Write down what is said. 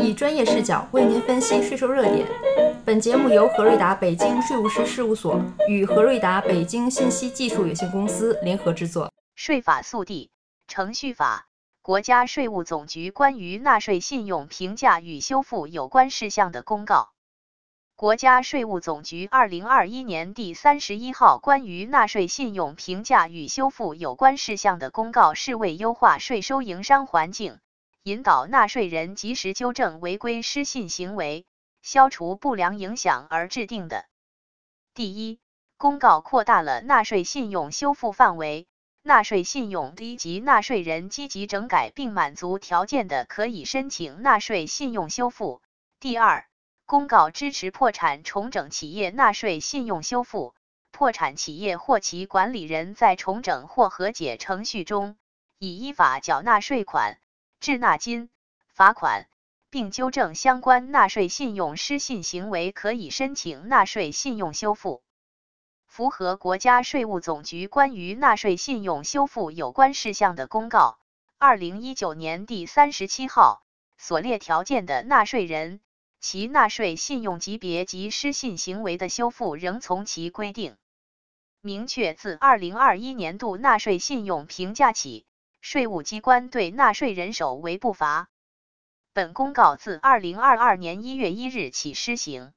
以专业视角为您分析税收热点。本节目由何瑞达北京税务师事务所与何瑞达北京信息技术有限公司联合制作。税法速递程序法，国家税务总局关于纳税信用评价与修复有关事项的公告。国家税务总局二零二一年第三十一号关于纳税信用评价与修复有关事项的公告，是为优化税收营商环境，引导纳税人及时纠正违规失信行为，消除不良影响而制定的。第一，公告扩大了纳税信用修复范围，纳税信用低级纳税人积极整改并满足条件的，可以申请纳税信用修复。第二。公告支持破产重整企业纳税信用修复，破产企业或其管理人在重整或和解程序中，已依法缴纳税款、滞纳金、罚款，并纠正相关纳税信用失信行为，可以申请纳税信用修复。符合国家税务总局关于纳税信用修复有关事项的公告（二零一九年第三十七号）所列条件的纳税人。其纳税信用级别及失信行为的修复仍从其规定。明确自二零二一年度纳税信用评价起，税务机关对纳税人首为不罚。本公告自二零二二年一月一日起施行。